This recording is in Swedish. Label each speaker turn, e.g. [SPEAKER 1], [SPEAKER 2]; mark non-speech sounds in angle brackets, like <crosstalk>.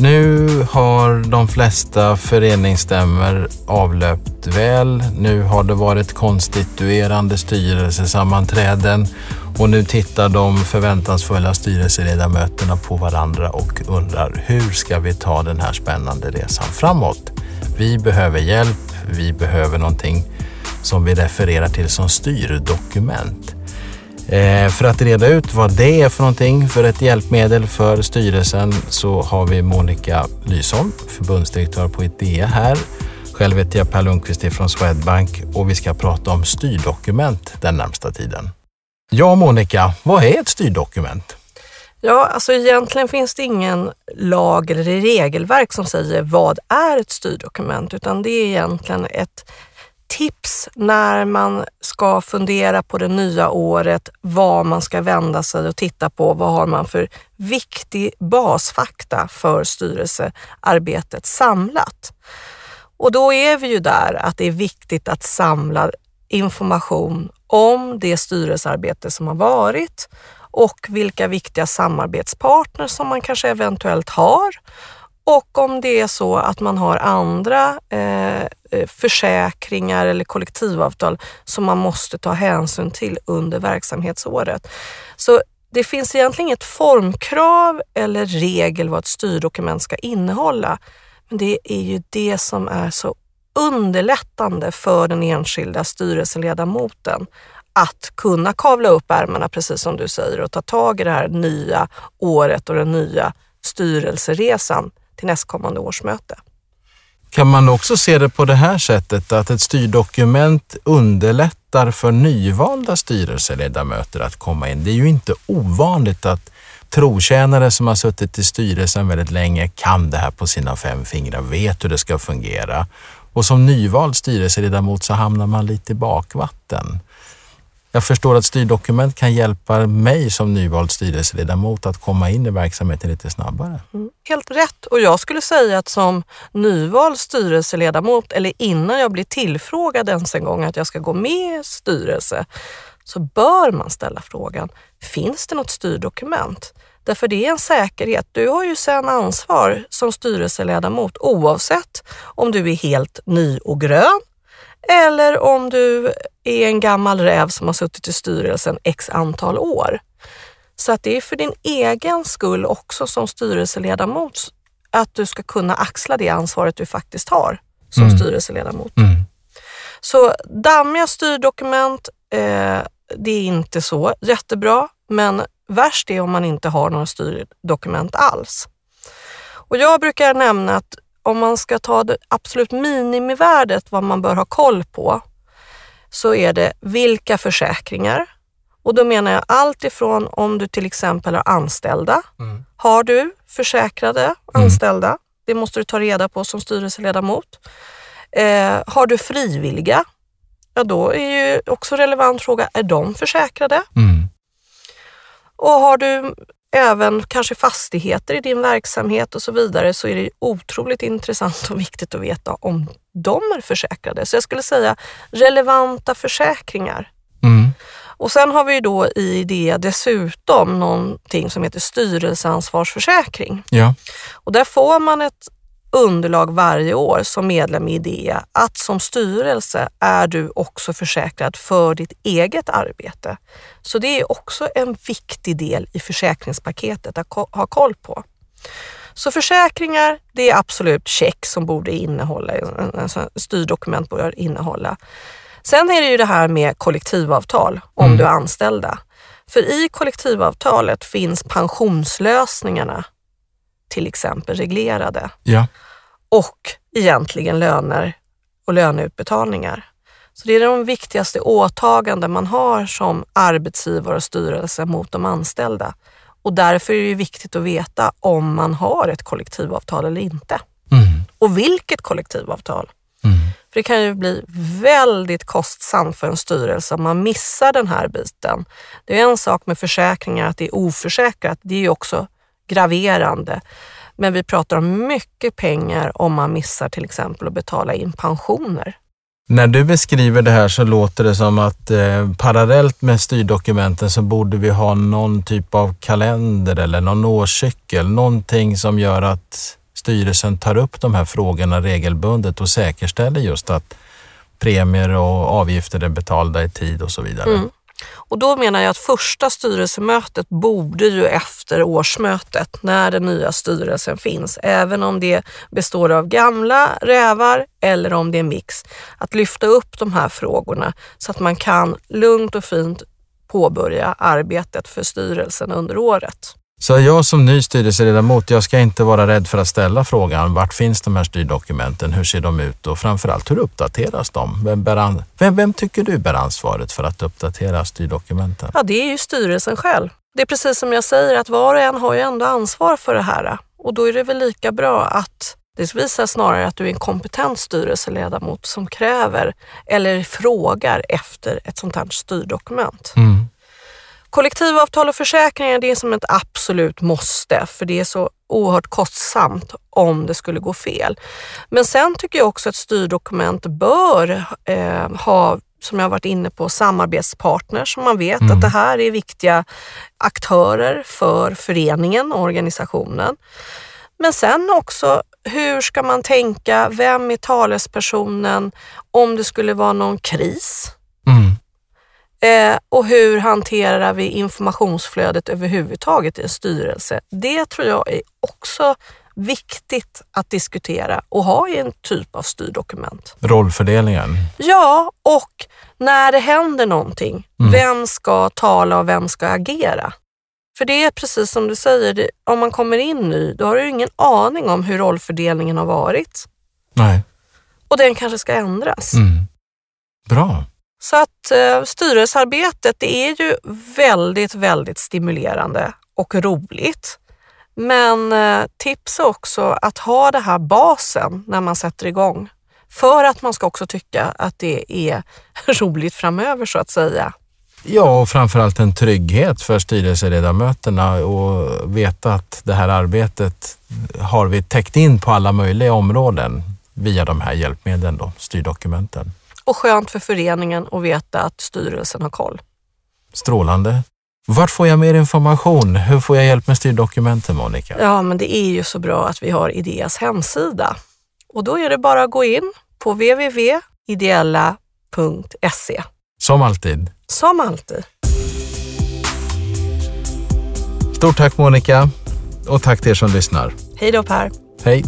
[SPEAKER 1] Nu har de flesta föreningsstämmer avlöpt väl. Nu har det varit konstituerande styrelsesammanträden och nu tittar de förväntansfulla styrelseledamöterna på varandra och undrar hur ska vi ta den här spännande resan framåt? Vi behöver hjälp, vi behöver någonting som vi refererar till som styrdokument. Eh, för att reda ut vad det är för någonting för ett hjälpmedel för styrelsen så har vi Monica Lysholm, förbundsdirektör på Idea här. Själv heter jag Per Lundqvist från Swedbank och vi ska prata om styrdokument den närmsta tiden. Ja, Monica, vad är ett styrdokument?
[SPEAKER 2] Ja, alltså egentligen finns det ingen lag eller regelverk som säger vad är ett styrdokument, utan det är egentligen ett tips när man ska fundera på det nya året, vad man ska vända sig och titta på. Vad har man för viktig basfakta för styrelsearbetet samlat? Och då är vi ju där att det är viktigt att samla information om det styrelsearbete som har varit och vilka viktiga samarbetspartners som man kanske eventuellt har och om det är så att man har andra eh, eh, försäkringar eller kollektivavtal som man måste ta hänsyn till under verksamhetsåret. Så det finns egentligen inget formkrav eller regel vad ett styrdokument ska innehålla. Men det är ju det som är så underlättande för den enskilda styrelseledamoten att kunna kavla upp ärmarna, precis som du säger, och ta tag i det här nya året och den nya styrelseresan till nästkommande årsmöte.
[SPEAKER 1] Kan man också se det på det här sättet att ett styrdokument underlättar för nyvalda styrelseledamöter att komma in? Det är ju inte ovanligt att trotjänare som har suttit i styrelsen väldigt länge kan det här på sina fem fingrar, vet hur det ska fungera. Och som nyvald styrelseledamot så hamnar man lite i bakvatten. Jag förstår att styrdokument kan hjälpa mig som nyvald styrelseledamot att komma in i verksamheten lite snabbare.
[SPEAKER 2] Mm, helt rätt och jag skulle säga att som nyvald styrelseledamot eller innan jag blir tillfrågad ens en gång att jag ska gå med i styrelse så bör man ställa frågan, finns det något styrdokument? Därför det är en säkerhet. Du har ju sen ansvar som styrelseledamot oavsett om du är helt ny och grön eller om du är en gammal räv som har suttit i styrelsen x antal år. Så att det är för din egen skull också som styrelseledamot att du ska kunna axla det ansvaret du faktiskt har som mm. styrelseledamot. Mm. Så dammiga styrdokument, eh, det är inte så jättebra, men värst är om man inte har några styrdokument alls. Och jag brukar nämna att om man ska ta det absolut minimivärdet, vad man bör ha koll på, så är det vilka försäkringar. Och då menar jag allt ifrån om du till exempel har anställda. Mm. Har du försäkrade mm. anställda? Mm. Det måste du ta reda på som styrelseledamot. Eh, har du frivilliga? Ja, då är ju också relevant fråga, är de försäkrade? Mm. Och har du även kanske fastigheter i din verksamhet och så vidare så är det otroligt intressant och viktigt att veta om de är försäkrade. Så jag skulle säga relevanta försäkringar. Mm. Och sen har vi då i det dessutom någonting som heter styrelseansvarsförsäkring. Ja. Och där får man ett underlag varje år som medlem i IDEA att som styrelse är du också försäkrad för ditt eget arbete. Så det är också en viktig del i försäkringspaketet att ha koll på. Så försäkringar, det är absolut check som borde innehålla, en styrdokument borde innehålla. Sen är det ju det här med kollektivavtal om mm. du är anställda. För i kollektivavtalet finns pensionslösningarna till exempel reglerade. Ja. Och egentligen löner och löneutbetalningar. Så det är de viktigaste åtaganden man har som arbetsgivare och styrelse mot de anställda. Och därför är det viktigt att veta om man har ett kollektivavtal eller inte. Mm. Och vilket kollektivavtal. Mm. För det kan ju bli väldigt kostsamt för en styrelse om man missar den här biten. Det är en sak med försäkringar, att det är oförsäkrat. Det är ju också graverande. Men vi pratar om mycket pengar om man missar till exempel att betala in pensioner.
[SPEAKER 1] När du beskriver det här så låter det som att eh, parallellt med styrdokumenten så borde vi ha någon typ av kalender eller någon årscykel. Någonting som gör att styrelsen tar upp de här frågorna regelbundet och säkerställer just att premier och avgifter är betalda i tid och så vidare. Mm.
[SPEAKER 2] Och då menar jag att första styrelsemötet borde ju efter årsmötet, när den nya styrelsen finns, även om det består av gamla rävar eller om det är mix, att lyfta upp de här frågorna så att man kan lugnt och fint påbörja arbetet för styrelsen under året.
[SPEAKER 1] Så jag som ny styrelseledamot, jag ska inte vara rädd för att ställa frågan, vart finns de här styrdokumenten? Hur ser de ut? Och framförallt, hur uppdateras de? Vem, bär vem, vem tycker du bär ansvaret för att uppdatera styrdokumenten?
[SPEAKER 2] Ja, det är ju styrelsen själv. Det är precis som jag säger, att var och en har ju ändå ansvar för det här. Och då är det väl lika bra att det visar snarare att du är en kompetent styrelseledamot som kräver eller frågar efter ett sånt här styrdokument. Mm. Kollektivavtal och försäkringar det är som ett absolut måste för det är så oerhört kostsamt om det skulle gå fel. Men sen tycker jag också att styrdokument bör eh, ha som jag varit inne på, samarbetspartners som man vet mm. att det här är viktiga aktörer för föreningen och organisationen. Men sen också, hur ska man tänka? Vem är talespersonen om det skulle vara någon kris? Eh, och hur hanterar vi informationsflödet överhuvudtaget i en styrelse? Det tror jag är också viktigt att diskutera och ha i en typ av styrdokument.
[SPEAKER 1] Rollfördelningen?
[SPEAKER 2] Ja, och när det händer någonting, mm. vem ska tala och vem ska agera? För det är precis som du säger, om man kommer in ny, då har du ingen aning om hur rollfördelningen har varit.
[SPEAKER 1] Nej.
[SPEAKER 2] Och den kanske ska ändras.
[SPEAKER 1] Mm. Bra.
[SPEAKER 2] Så att eh, styrelsearbetet det är ju väldigt, väldigt stimulerande och roligt. Men eh, tips är också att ha det här basen när man sätter igång. För att man ska också tycka att det är <laughs> roligt framöver så att säga.
[SPEAKER 1] Ja, och framförallt en trygghet för styrelseledamöterna och veta att det här arbetet har vi täckt in på alla möjliga områden via de här hjälpmedlen, då, styrdokumenten
[SPEAKER 2] och skönt för föreningen att veta att styrelsen har koll.
[SPEAKER 1] Strålande. Vart får jag mer information? Hur får jag hjälp med styrdokumenten, Monica?
[SPEAKER 2] Ja, men det är ju så bra att vi har Ideas hemsida. Och då är det bara att gå in på www.ideella.se.
[SPEAKER 1] Som alltid.
[SPEAKER 2] Som alltid.
[SPEAKER 1] Stort tack Monica och tack till er som lyssnar.
[SPEAKER 2] Hej då Per.
[SPEAKER 1] Hej.